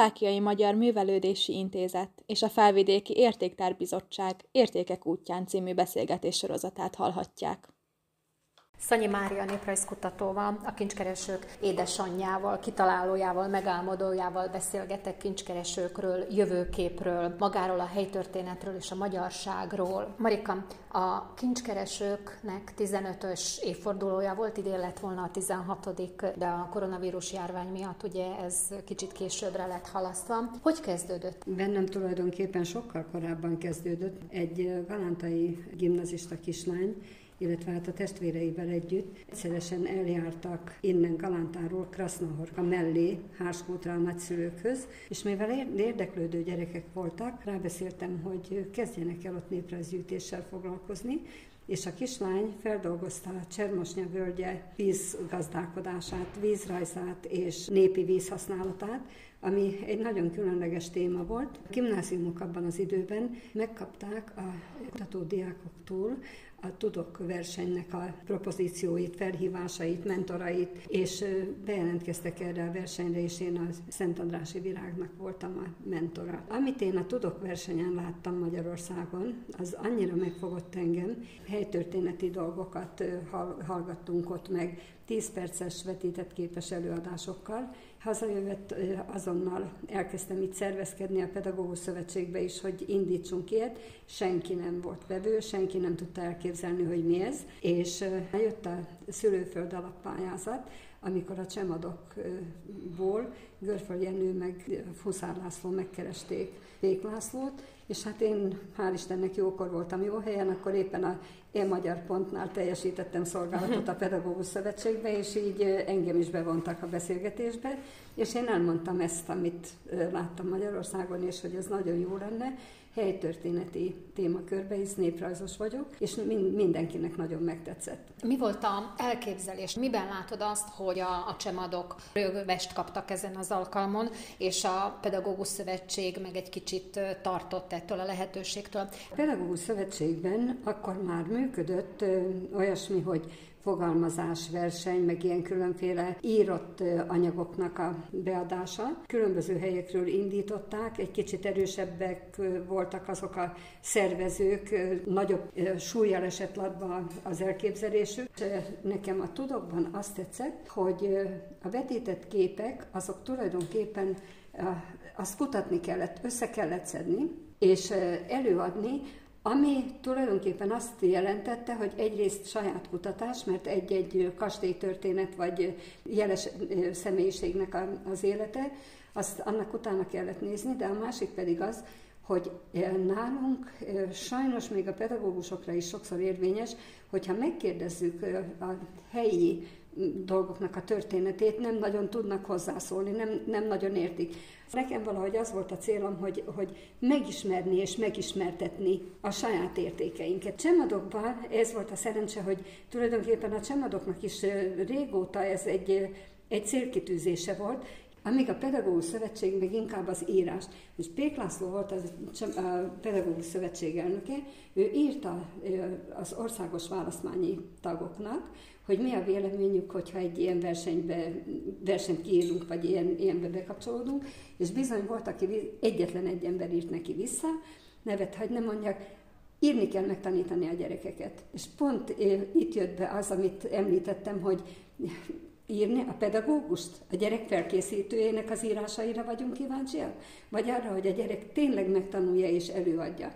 Szlovákiai Magyar Művelődési Intézet és a Felvidéki Értéktárbizottság Értékek útján című beszélgetés sorozatát hallhatják. Szanyi Mária néprajzkutatóval, a kincskeresők édesanyjával, kitalálójával, megálmodójával beszélgetek kincskeresőkről, jövőképről, magáról a helytörténetről és a magyarságról. Marika, a kincskeresőknek 15-ös évfordulója volt, idén lett volna a 16 de a koronavírus járvány miatt ugye ez kicsit későbbre lett halasztva. Hogy kezdődött? Bennem tulajdonképpen sokkal korábban kezdődött. Egy galántai gimnazista kislány, illetve hát a testvéreivel együtt egyszeresen eljártak innen Galántáról Krasznahorka mellé, Háskútra a nagyszülőkhöz, és mivel érdeklődő gyerekek voltak, rábeszéltem, hogy kezdjenek el ott néprajzgyűjtéssel foglalkozni, és a kislány feldolgozta a Csermosnya völgye vízgazdálkodását, vízrajzát és népi vízhasználatát, ami egy nagyon különleges téma volt. A gimnáziumok abban az időben megkapták a kutatódiákoktól a Tudok versenynek a propozícióit, felhívásait, mentorait, és bejelentkeztek erre a versenyre, és én a Szent Andrási Virágnak voltam a mentora. Amit én a Tudok versenyen láttam Magyarországon, az annyira megfogott engem, helytörténeti dolgokat hallgattunk ott meg, 10 perces vetített képes előadásokkal, Hazajövett azonnal elkezdtem itt szervezkedni a Pedagógus Szövetségbe is, hogy indítsunk ilyet. Senki nem volt vevő, senki nem tudta elképzelni, hogy mi ez. És jött a szülőföld alappályázat, amikor a csemadokból Görföld Jenő meg Fuszár László megkeresték Pék Lászlót, és hát én, hál' Istennek jókor voltam jó helyen, akkor éppen a én magyar pontnál teljesítettem szolgálatot a Pedagógus Szövetségbe, és így engem is bevontak a beszélgetésbe, és én elmondtam ezt, amit láttam Magyarországon, és hogy ez nagyon jó lenne, helytörténeti témakörbe is néprajzos vagyok, és mindenkinek nagyon megtetszett. Mi volt a elképzelés? Miben látod azt, hogy a, a csemadok rögvest kaptak ezen az alkalmon, és a Pedagógus Szövetség meg egy kicsit tartott ettől a lehetőségtől? A Pedagógus Szövetségben akkor már működött olyasmi, hogy fogalmazás, verseny, meg ilyen különféle írott anyagoknak a beadása. Különböző helyekről indították, egy kicsit erősebbek voltak azok a szervezők, nagyobb súlyjal esett latba az elképzelésük. Nekem a tudokban azt tetszett, hogy a vetített képek, azok tulajdonképpen azt kutatni kellett, össze kellett szedni, és előadni ami tulajdonképpen azt jelentette, hogy egyrészt saját kutatás, mert egy-egy kastélytörténet vagy jeles személyiségnek az élete, azt annak utána kellett nézni, de a másik pedig az, hogy nálunk sajnos még a pedagógusokra is sokszor érvényes, hogyha megkérdezzük a helyi dolgoknak a történetét, nem nagyon tudnak hozzászólni, nem, nem nagyon értik. Nekem valahogy az volt a célom, hogy, hogy megismerni és megismertetni a saját értékeinket. Csemadokban ez volt a szerencse, hogy tulajdonképpen a csemadoknak is régóta ez egy, egy célkitűzése volt, amíg a Pedagógus Szövetség meg inkább az írás. És Pék László volt az, a Pedagógus Szövetség elnöke, ő írta az országos választmányi tagoknak, hogy mi a véleményük, hogyha egy ilyen versenybe, versenyt kiírunk, vagy ilyen, ilyenbe bekapcsolódunk, és bizony volt, aki egyetlen egy ember írt neki vissza, nevet hagy nem mondják, írni kell megtanítani a gyerekeket. És pont itt jött be az, amit említettem, hogy írni a pedagógust, a gyerek felkészítőjének az írásaira vagyunk kíváncsiak? Vagy arra, hogy a gyerek tényleg megtanulja és előadja?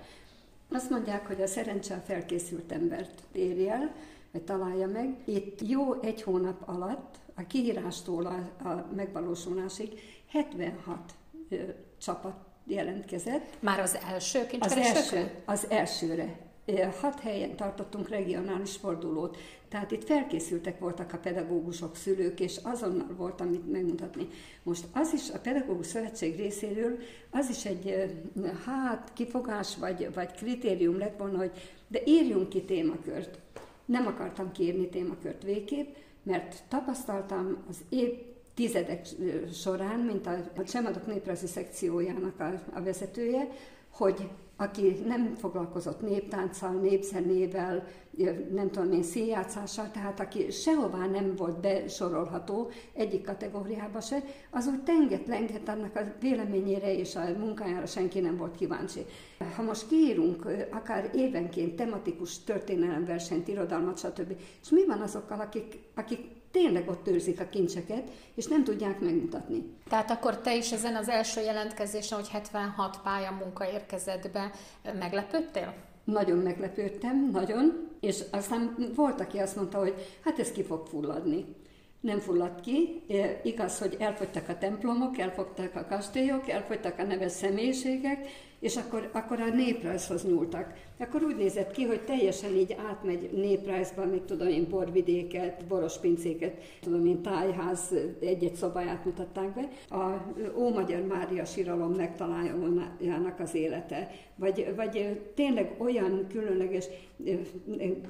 Azt mondják, hogy a szerencse a felkészült embert éri el, vagy találja meg. Itt jó egy hónap alatt, a kiírástól a, a megvalósulásig 76 ö, csapat jelentkezett. Már az első az első, az elsőre. Hat helyen tartottunk regionális fordulót, tehát itt felkészültek voltak a pedagógusok, szülők, és azonnal volt, amit megmutatni. Most az is a Pedagógus Szövetség részéről, az is egy hát kifogás vagy, vagy kritérium lett volna, hogy de írjunk ki témakört. Nem akartam kiírni témakört végképp, mert tapasztaltam az épp tizedek során, mint a, a Csemadok néprajzi szekciójának a, a vezetője, hogy aki nem foglalkozott néptánccal, népzenével, nem tudom én, színjátszással, tehát aki sehová nem volt besorolható egyik kategóriába se, az úgy tenget lenget annak a véleményére és a munkájára senki nem volt kíváncsi. Ha most kiírunk akár évenként tematikus történelemversenyt, irodalmat, stb. És mi van azokkal, akik, akik tényleg ott őrzik a kincseket, és nem tudják megmutatni. Tehát akkor te is ezen az első jelentkezésen, hogy 76 munka érkezett be, meglepődtél? Nagyon meglepődtem, nagyon, és aztán volt, aki azt mondta, hogy hát ez ki fog fulladni. Nem fulladt ki, igaz, hogy elfogytak a templomok, elfogytak a kastélyok, elfogytak a neves személyiségek, és akkor, akkor a néprajzhoz nyúltak. Akkor úgy nézett ki, hogy teljesen így átmegy néprajzba, mit tudom én, borvidéket, borospincéket, tudom én, tájház egy-egy szobáját mutatták be. A Ómagyar Mária síralom megtalálójának az élete, vagy, vagy tényleg olyan különleges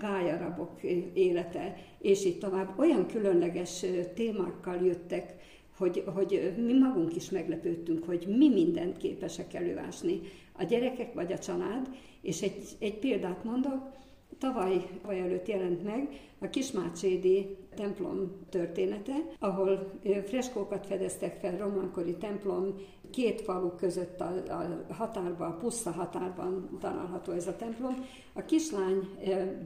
gályarabok élete, és így tovább, olyan különleges témákkal jöttek, hogy, hogy mi magunk is meglepődtünk, hogy mi mindent képesek előásni. A gyerekek vagy a család, és egy, egy példát mondok, tavaly vagy előtt jelent meg a Kismácsédi templom története, ahol freskókat fedeztek fel, romankori templom két falu között a, a határban, a puszta határban található ez a templom. A kislány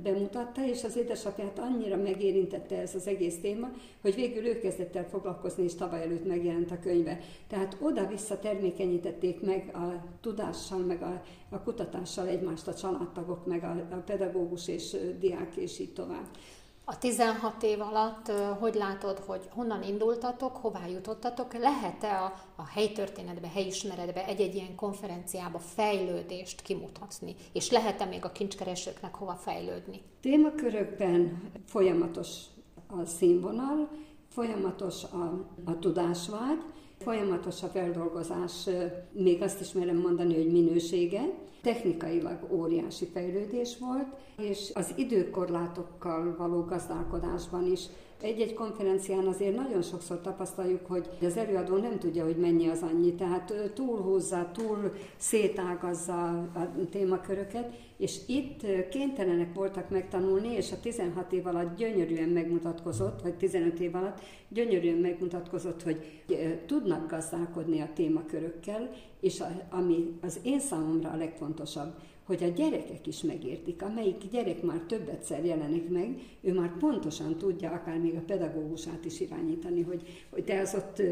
bemutatta, és az édesapját annyira megérintette ez az egész téma, hogy végül ő kezdett el foglalkozni, és tavaly előtt megjelent a könyve. Tehát oda-vissza termékenyítették meg a tudással, meg a, a kutatással egymást a családtagok, meg a, a pedagógus és diák, és így tovább. A 16 év alatt hogy látod, hogy honnan indultatok, hová jutottatok? Lehet-e a, a helytörténetbe, helyismeretbe egy-egy ilyen konferenciába fejlődést kimutatni? És lehet-e még a kincskeresőknek hova fejlődni? Témakörökben folyamatos a színvonal, folyamatos a, a tudásvágy, folyamatos a feldolgozás, még azt is merem mondani, hogy minősége, technikailag óriási fejlődés volt, és az időkorlátokkal való gazdálkodásban is egy-egy konferencián azért nagyon sokszor tapasztaljuk, hogy az előadó nem tudja, hogy mennyi az annyi, tehát túlhúzza, túl szétágazza a témaköröket, és itt kénytelenek voltak megtanulni, és a 16 év alatt gyönyörűen megmutatkozott, vagy 15 év alatt gyönyörűen megmutatkozott, hogy tudnak gazdálkodni a témakörökkel, és ami az én számomra a legfontosabb, hogy a gyerekek is megértik, amelyik gyerek már többetszer jelenik meg, ő már pontosan tudja akár még a pedagógusát is irányítani, hogy, hogy de az ott,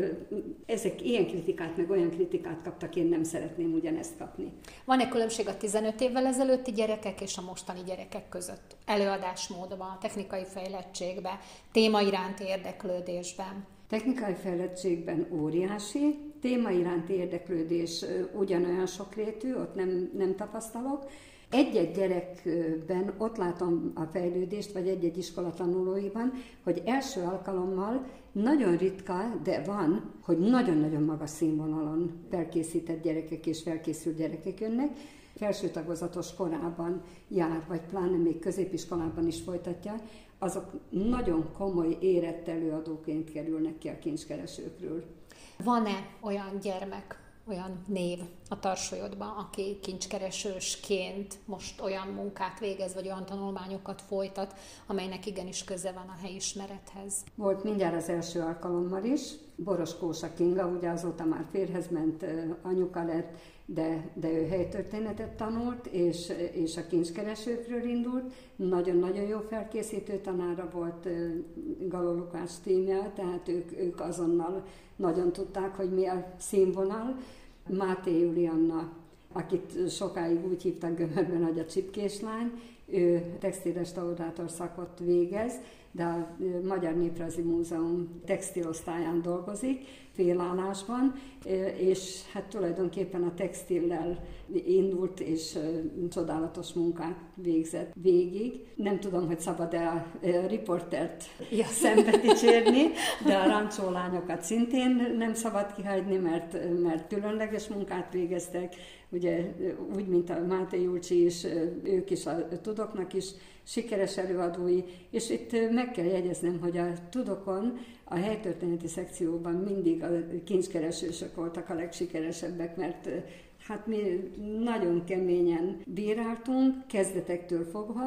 ezek ilyen kritikát, meg olyan kritikát kaptak, én nem szeretném ugyanezt kapni. Van-e különbség a 15 évvel ezelőtti gyerekek és a mostani gyerekek között? Előadásmódban, technikai fejlettségben, téma iránti érdeklődésben? Technikai fejlettségben óriási, téma iránti érdeklődés ugyanolyan sokrétű, ott nem, nem tapasztalok. Egy-egy gyerekben ott látom a fejlődést, vagy egy-egy iskola tanulóiban, hogy első alkalommal nagyon ritka, de van, hogy nagyon-nagyon magas színvonalon felkészített gyerekek és felkészült gyerekek jönnek, felső tagozatos korában jár, vagy pláne még középiskolában is folytatja, azok nagyon komoly érett előadóként kerülnek ki a kincskeresőkről. Van-e olyan gyermek, olyan név a tarsolyodban, aki kincskeresősként most olyan munkát végez, vagy olyan tanulmányokat folytat, amelynek igenis köze van a helyismerethez? Volt mindjárt az első alkalommal is. Boros Kósa Kinga, ugye azóta már férhez ment, anyuka lett, de, de ő helytörténetet tanult, és, és a kincskeresőkről indult. Nagyon-nagyon jó felkészítő tanára volt Galo Lukács tímje, tehát ők, ők azonnal nagyon tudták, hogy mi a színvonal. Máté Julianna, akit sokáig úgy hívtak gömörben, hogy a csipkéslány, ő textilrestaurátor szakot végez, de a Magyar Néprajzi Múzeum textilosztályán dolgozik, félállásban, és hát tulajdonképpen a textillel indult, és csodálatos munkát végzett végig. Nem tudom, hogy szabad-e a riportert ja. szembe dicsérni, de a rancsólányokat szintén nem szabad kihagyni, mert, mert különleges munkát végeztek, ugye úgy, mint a Máté Julcsi is, ők is a tudoknak is sikeres előadói, és itt meg kell jegyeznem, hogy a tudokon a helytörténeti szekcióban mindig a kincskeresősök voltak a legsikeresebbek, mert hát mi nagyon keményen bíráltunk, kezdetektől fogva.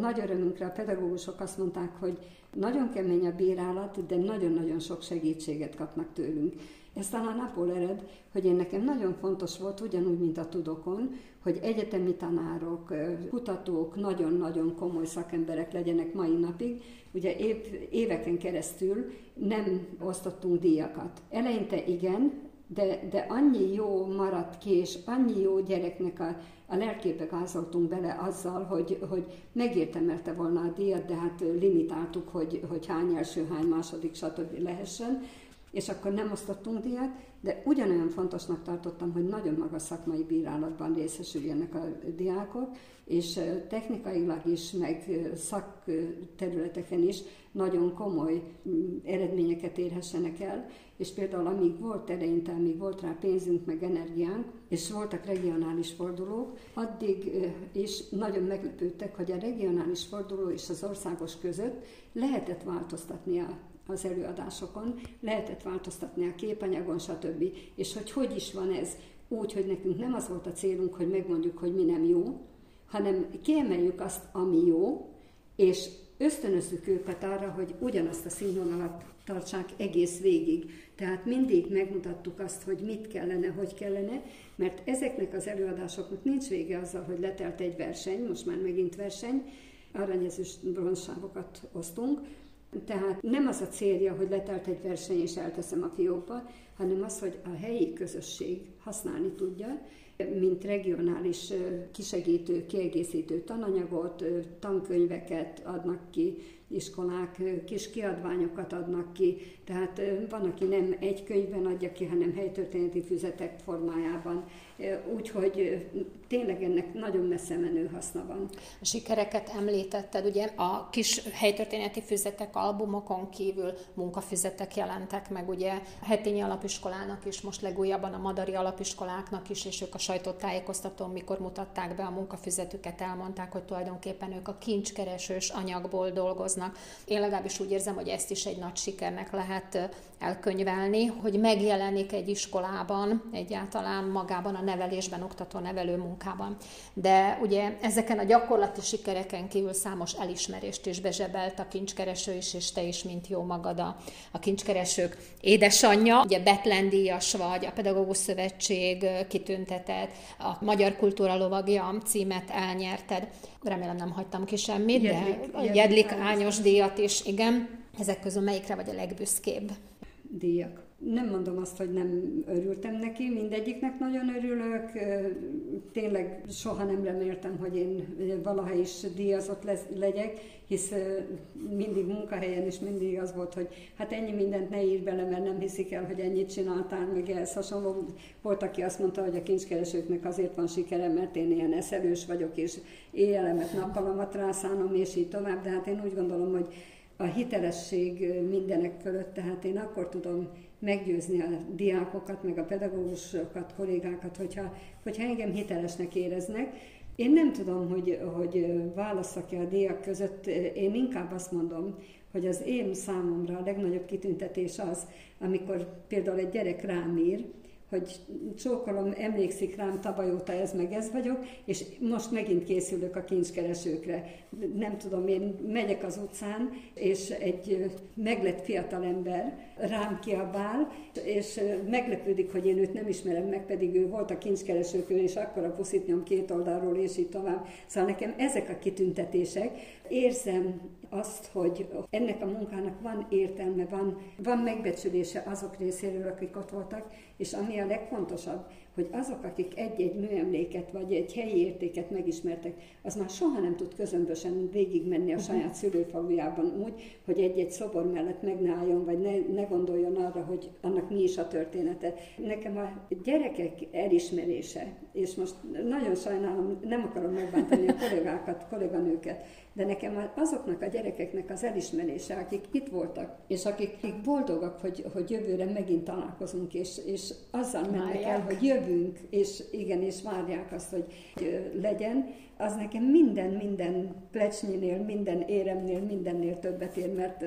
Nagy örömünkre a pedagógusok azt mondták, hogy nagyon kemény a bírálat, de nagyon-nagyon sok segítséget kapnak tőlünk. Ez talán abból ered, hogy én nekem nagyon fontos volt, ugyanúgy, mint a tudokon, hogy egyetemi tanárok, kutatók, nagyon-nagyon komoly szakemberek legyenek mai napig. Ugye év, éveken keresztül nem osztottunk díjakat. Eleinte igen, de, de annyi jó maradt ki, és annyi jó gyereknek a, a lelkébe gázoltunk bele azzal, hogy, hogy megértemelte volna a díjat, de hát limitáltuk, hogy, hogy hány első, hány második, stb. lehessen és akkor nem osztottunk díjat, de ugyanolyan fontosnak tartottam, hogy nagyon magas szakmai bírálatban részesüljenek a diákok, és technikailag is, meg szakterületeken is nagyon komoly eredményeket érhessenek el, és például amíg volt eleinte, amíg volt rá pénzünk, meg energiánk, és voltak regionális fordulók, addig is nagyon meglepődtek, hogy a regionális forduló és az országos között lehetett változtatni a az előadásokon, lehetett változtatni a képanyagon, stb. És hogy hogy is van ez úgy, hogy nekünk nem az volt a célunk, hogy megmondjuk, hogy mi nem jó, hanem kiemeljük azt, ami jó, és ösztönözzük őket arra, hogy ugyanazt a színvonalat tartsák egész végig. Tehát mindig megmutattuk azt, hogy mit kellene, hogy kellene, mert ezeknek az előadásoknak nincs vége azzal, hogy letelt egy verseny, most már megint verseny, aranyezős bronzsávokat osztunk, tehát nem az a célja, hogy letelt egy verseny és elteszem a fiókba, hanem az, hogy a helyi közösség használni tudja, mint regionális kisegítő, kiegészítő tananyagot, tankönyveket adnak ki, iskolák kis kiadványokat adnak ki, tehát van, aki nem egy könyvben adja ki, hanem helytörténeti füzetek formájában. Úgyhogy tényleg ennek nagyon messze menő haszna van. A sikereket említetted, ugye a kis helytörténeti füzetek albumokon kívül munkafüzetek jelentek meg, ugye a Hetényi Alapiskolának is, most legújabban a Madari Alapiskoláknak is, és ők a sajtótájékoztatón, mikor mutatták be a munkafüzetüket, elmondták, hogy tulajdonképpen ők a kincskeresős anyagból dolgoznak. Én legalábbis úgy érzem, hogy ezt is egy nagy sikernek lehet elkönyvelni, hogy megjelenik egy iskolában, egyáltalán magában a nevelésben, oktató nevelő munkában. De ugye ezeken a gyakorlati sikereken kívül számos elismerést is bezsebelt a kincskereső is, és te is, mint jó magad a, a kincskeresők édesanyja. Ugye Betlendíjas vagy, a Pedagógus Szövetség kitüntetett, a Magyar Kultúra Lovagja címet elnyerted. Remélem nem hagytam ki semmit, Jedlik, de a Jedlik Ányos díjat is, igen. Ezek közül melyikre vagy a legbüszkébb? díjak. Nem mondom azt, hogy nem örültem neki, mindegyiknek nagyon örülök. Tényleg soha nem reméltem, hogy én valaha is díjazott legyek, hisz mindig munkahelyen is mindig az volt, hogy hát ennyi mindent ne ír bele, mert nem hiszik el, hogy ennyit csináltál, meg ehhez hasonló. Volt, aki azt mondta, hogy a kincskeresőknek azért van sikere, mert én ilyen eszelős vagyok, és éjjelemet, nappalamat rászánom, és így tovább, de hát én úgy gondolom, hogy a hitelesség mindenek fölött, tehát én akkor tudom meggyőzni a diákokat, meg a pedagógusokat, kollégákat, hogyha, hogyha engem hitelesnek éreznek. Én nem tudom, hogy, hogy válasszak-e a diák között, én inkább azt mondom, hogy az én számomra a legnagyobb kitüntetés az, amikor például egy gyerek rám ír, hogy csókolom, emlékszik rám, tavaly óta ez meg ez vagyok, és most megint készülök a kincskeresőkre. Nem tudom, én megyek az utcán, és egy meglett fiatalember rám kiabál, és meglepődik, hogy én őt nem ismerem meg, pedig ő volt a kincskeresőkön, és akkor a puszit nyom két oldalról, és így tovább. Szóval nekem ezek a kitüntetések. Érzem azt, hogy ennek a munkának van értelme, van, van megbecsülése azok részéről, akik ott voltak, és ami a legfontosabb, hogy azok, akik egy-egy műemléket vagy egy helyi értéket megismertek, az már soha nem tud közömbösen végigmenni a mhm. saját szülőfalujában úgy, hogy egy-egy szobor mellett meg ne álljon, vagy ne, ne gondoljon arra, hogy annak mi is a története. Nekem a gyerekek elismerése, és most nagyon sajnálom, nem akarom megbántani a kollégákat, kolléganőket, de nekem azoknak a gyerekeknek az elismerése, akik itt voltak, és akik, boldogak, hogy, hogy jövőre megint találkozunk, és, és azzal mennek el, hogy jövünk, és igen, és várják azt, hogy legyen, az nekem minden, minden plecsnyinél, minden éremnél, mindennél többet ér, mert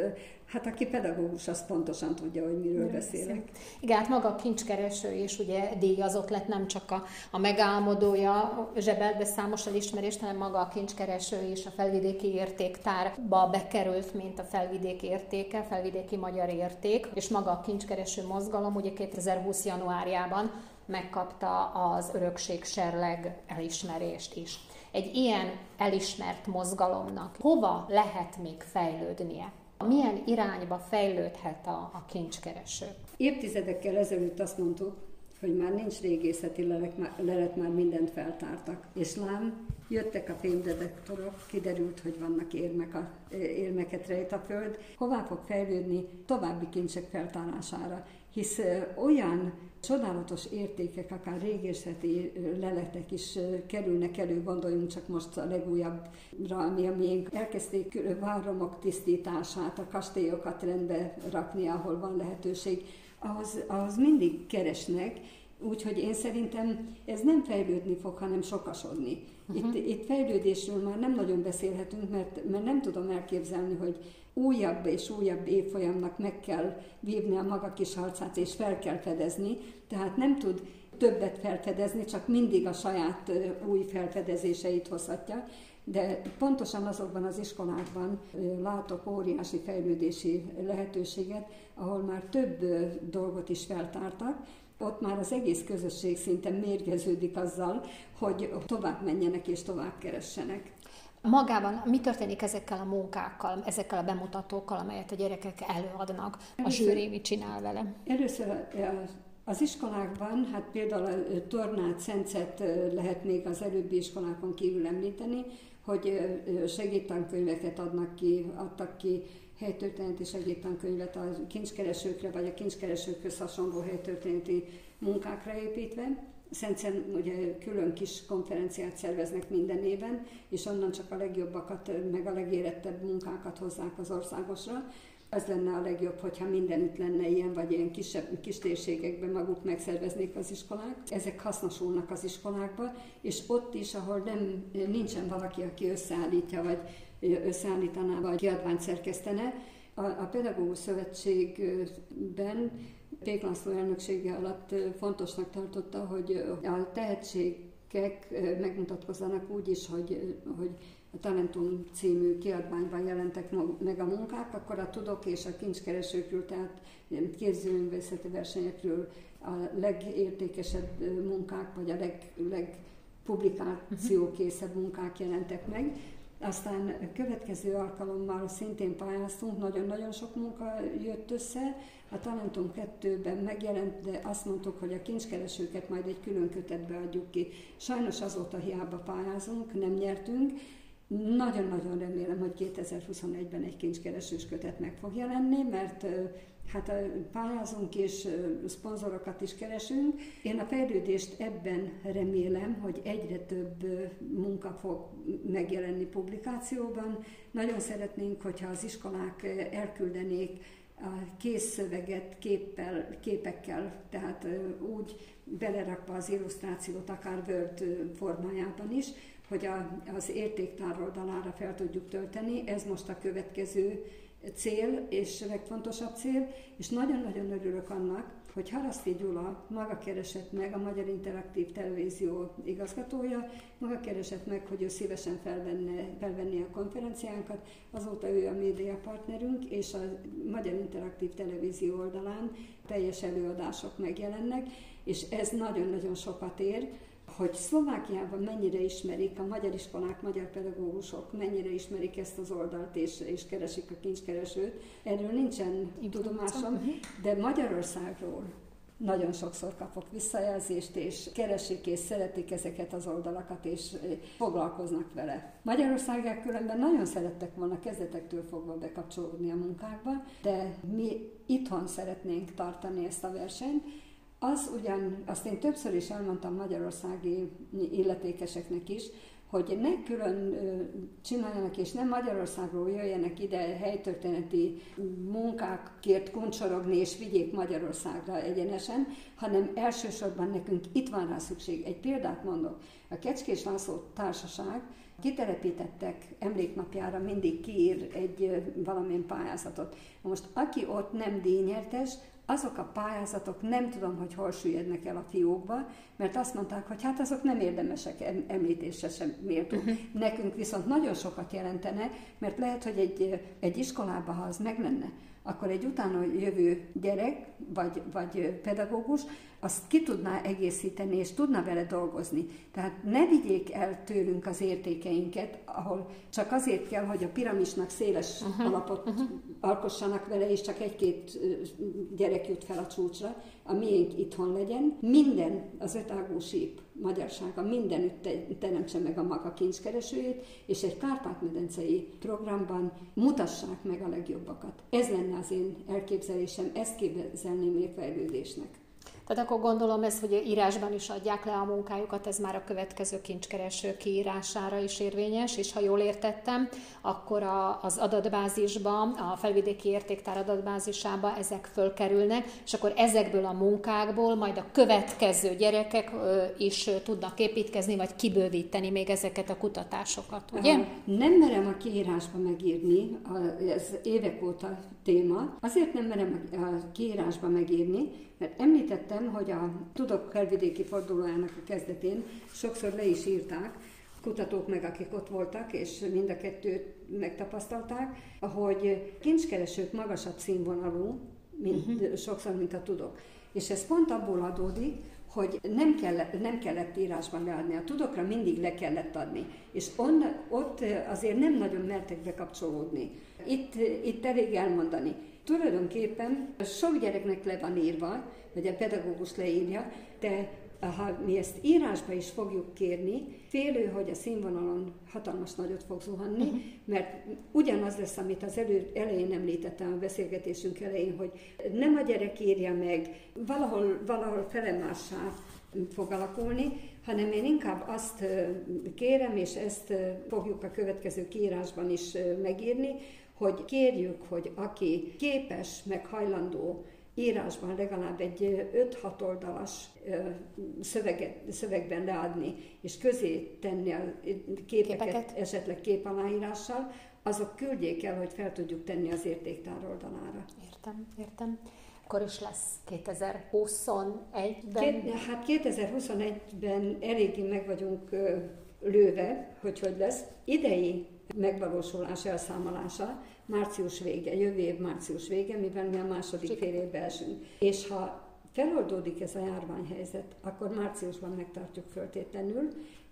Hát aki pedagógus, az pontosan tudja, hogy miről, miről beszélek. Beszél. Igen, hát maga a kincskereső is ugye díjazott lett, nem csak a, a megálmodója zsebelt be számos elismerést, hanem maga a kincskereső is a felvidéki értéktárba bekerült, mint a felvidéki értéke, felvidéki magyar érték, és maga a kincskereső mozgalom ugye 2020. januárjában megkapta az örökség serleg elismerést is. Egy ilyen elismert mozgalomnak hova lehet még fejlődnie? Milyen irányba fejlődhet a, a kincskereső? Évtizedekkel ezelőtt azt mondtuk, hogy már nincs régészeti lelet, lelet, már mindent feltártak. És lám, jöttek a fémdetektorok, kiderült, hogy vannak érmek, a, érmeket rejt a föld. Hová fog fejlődni további kincsek feltárására? Hisz olyan csodálatos értékek, akár régészeti leletek is kerülnek elő, gondoljunk csak most a legújabbra, ami a miénk. Elkezdték váromok tisztítását, a kastélyokat rendbe rakni, ahol van lehetőség. Ahhoz, ahhoz mindig keresnek, Úgyhogy én szerintem ez nem fejlődni fog, hanem sokasodni. Uh-huh. Itt, itt fejlődésről már nem nagyon beszélhetünk, mert, mert nem tudom elképzelni, hogy újabb és újabb évfolyamnak meg kell vívni a maga kis harcát, és fel kell fedezni, tehát nem tud többet felfedezni, csak mindig a saját új felfedezéseit hozhatja. De pontosan azokban az iskolákban látok óriási fejlődési lehetőséget, ahol már több dolgot is feltártak, ott már az egész közösség szinte mérgeződik azzal, hogy tovább menjenek és tovább keressenek. Magában mi történik ezekkel a munkákkal, ezekkel a bemutatókkal, amelyet a gyerekek előadnak? Először, a zsűri mit csinál vele? Először az iskolákban, hát például a tornát, szencet lehet még az előbbi iskolákon kívül említeni, hogy segédtankönyveket adnak ki, adtak ki helytörténeti segédtankönyvet a kincskeresőkre, vagy a kincskeresőkhöz hasonló helytörténeti munkákra építve. Szencen ugye külön kis konferenciát szerveznek minden évben, és onnan csak a legjobbakat, meg a legérettebb munkákat hozzák az országosra. Az lenne a legjobb, hogyha mindenütt lenne ilyen, vagy ilyen kisebb, kis térségekben maguk megszerveznék az iskolák. Ezek hasznosulnak az iskolákba, és ott is, ahol nem, nincsen valaki, aki összeállítja, vagy összeállítaná, vagy kiadványt szerkesztene, a, a Pedagógus Szövetségben Pék elnöksége alatt fontosnak tartotta, hogy a tehetségek megmutatkozzanak úgy is, hogy, hogy a Talentum című kiadványban jelentek meg a munkák, akkor a tudok és a kincskeresőkről, tehát képzőművészeti versenyekről a legértékesebb munkák, vagy a leg, legpublikációkészebb munkák jelentek meg. Aztán következő alkalommal szintén pályáztunk, nagyon-nagyon sok munka jött össze. A Talentum 2-ben megjelent, de azt mondtuk, hogy a kincskeresőket majd egy külön kötetbe adjuk ki. Sajnos azóta hiába pályázunk, nem nyertünk, nagyon-nagyon remélem, hogy 2021-ben egy kincskeresős kötet meg fog jelenni, mert hát pályázunk és szponzorokat is keresünk. Én a fejlődést ebben remélem, hogy egyre több munka fog megjelenni publikációban. Nagyon szeretnénk, hogyha az iskolák elküldenék a kész szöveget képpel, képekkel, tehát úgy belerakva az illusztrációt, akár Word formájában is, hogy a, az értéktár oldalára fel tudjuk tölteni. Ez most a következő cél, és legfontosabb cél, és nagyon-nagyon örülök annak, hogy Haraszti Gyula maga keresett meg, a Magyar Interaktív Televízió igazgatója, maga keresett meg, hogy ő szívesen felvenne, felvenni a konferenciánkat, azóta ő a média partnerünk, és a Magyar Interaktív Televízió oldalán teljes előadások megjelennek, és ez nagyon-nagyon sokat ér, hogy Szlovákiában mennyire ismerik a magyar iskolák, magyar pedagógusok, mennyire ismerik ezt az oldalt és, és keresik a kincskeresőt. Erről nincsen tudomásom, de Magyarországról nagyon sokszor kapok visszajelzést, és keresik és szeretik ezeket az oldalakat, és foglalkoznak vele. Magyarországák különben nagyon szerettek volna kezdetektől fogva bekapcsolódni a munkákba, de mi itthon szeretnénk tartani ezt a versenyt, az ugyan, azt én többször is elmondtam magyarországi illetékeseknek is, hogy ne külön csináljanak, és nem Magyarországról jöjjenek ide helytörténeti munkákért kuncsorogni, és vigyék Magyarországra egyenesen, hanem elsősorban nekünk itt van rá szükség. Egy példát mondok. A Kecskés László Társaság kitelepítettek emléknapjára mindig kiír egy valamilyen pályázatot. Most aki ott nem díjnyertes, azok a pályázatok nem tudom, hogy hol süllyednek el a fiókba, mert azt mondták, hogy hát azok nem érdemesek említésre sem méltó. Uh-huh. Nekünk viszont nagyon sokat jelentene, mert lehet, hogy egy, egy iskolában, ha az meg lenne, akkor egy utána jövő gyerek, vagy, vagy pedagógus, azt ki tudná egészíteni, és tudna vele dolgozni. Tehát ne vigyék el tőlünk az értékeinket, ahol csak azért kell, hogy a piramisnak széles uh-huh. alapot uh-huh. alkossanak vele, és csak egy-két gyerek jut fel a csúcsra, a miénk itthon legyen. Minden, az ötágú síp magyarsága mindenütt teremtse meg a maga kincskeresőjét, és egy Kárpát-medencei programban mutassák meg a legjobbakat. Ez lenne az én elképzelésem, ezt képzelném érfejlődésnek. Tehát akkor gondolom ez, hogy írásban is adják le a munkájukat, ez már a következő kincskereső kiírására is érvényes, és ha jól értettem, akkor a, az adatbázisba, a felvidéki értéktár adatbázisába ezek fölkerülnek, és akkor ezekből a munkákból majd a következő gyerekek is tudnak építkezni, vagy kibővíteni még ezeket a kutatásokat, ugye? Nem merem a kiírásba megírni, ez évek óta téma, azért nem merem a kiírásba megírni, mert említettem, hogy a Tudok felvidéki fordulójának a kezdetén sokszor le is írták, kutatók meg, akik ott voltak, és mind a kettőt megtapasztalták, hogy kincskeresők magasabb színvonalú, mint, uh-huh. sokszor, mint a tudok. És ez pont abból adódik, hogy nem kellett, nem kellett írásban leadni, a tudokra mindig le kellett adni. És on, ott azért nem nagyon mertek bekapcsolódni. Itt, itt elég elmondani. Tulajdonképpen sok gyereknek le van írva, vagy a pedagógus leírja, de ha mi ezt írásba is fogjuk kérni, félő, hogy a színvonalon hatalmas nagyot fog zuhanni, uh-huh. mert ugyanaz lesz, amit az elő, elején említettem a beszélgetésünk elején, hogy nem a gyerek írja meg, valahol, valahol felemássá fog alakulni, hanem én inkább azt kérem, és ezt fogjuk a következő kiírásban is megírni, hogy kérjük, hogy aki képes, meg hajlandó írásban legalább egy 5-6 oldalas szöveget, szövegben leadni, és közé tenni a képeket, képeket. esetleg képaláírással, azok küldjék el, hogy fel tudjuk tenni az értéktár oldalára. Értem, értem. Akkor is lesz 2021-ben? Két, hát 2021-ben eléggé meg vagyunk lőve, hogy hogy lesz. Idei megvalósulás elszámolása március vége, jövő év március vége, mivel mi a második fél évbe esünk. És ha feloldódik ez a járványhelyzet, akkor márciusban megtartjuk föltétlenül,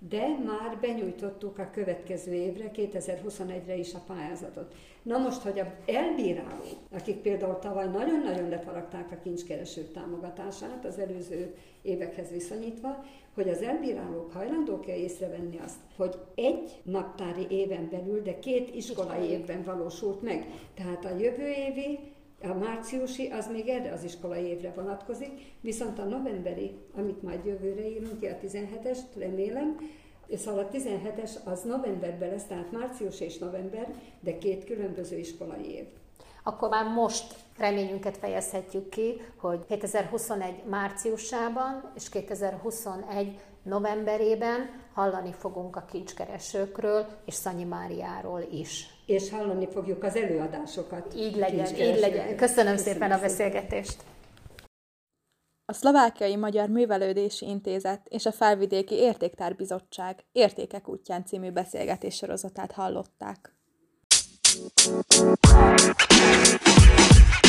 de már benyújtottuk a következő évre, 2021-re is a pályázatot. Na most, hogy a elbírálók, akik például tavaly nagyon-nagyon lefaragták a kincskeresők támogatását az előző évekhez viszonyítva, hogy az elbírálók hajlandók-e észrevenni azt, hogy egy naptári éven belül, de két iskolai évben valósult meg. Tehát a jövő évi a márciusi az még erre az iskolai évre vonatkozik, viszont a novemberi, amit majd jövőre írunk ki, a 17-est, remélem, Szóval a 17-es az novemberben lesz, tehát március és november, de két különböző iskolai év. Akkor már most reményünket fejezhetjük ki, hogy 2021 márciusában és 2021 novemberében hallani fogunk a kincskeresőkről és Szanyi Máriáról is. És hallani fogjuk az előadásokat. Így legyen, így legyen. Köszönöm, Köszönöm szépen a beszélgetést. A Szlovákiai Magyar Művelődési Intézet és a Felvidéki Értéktárbizottság Értékek útján című beszélgetés sorozatát hallották.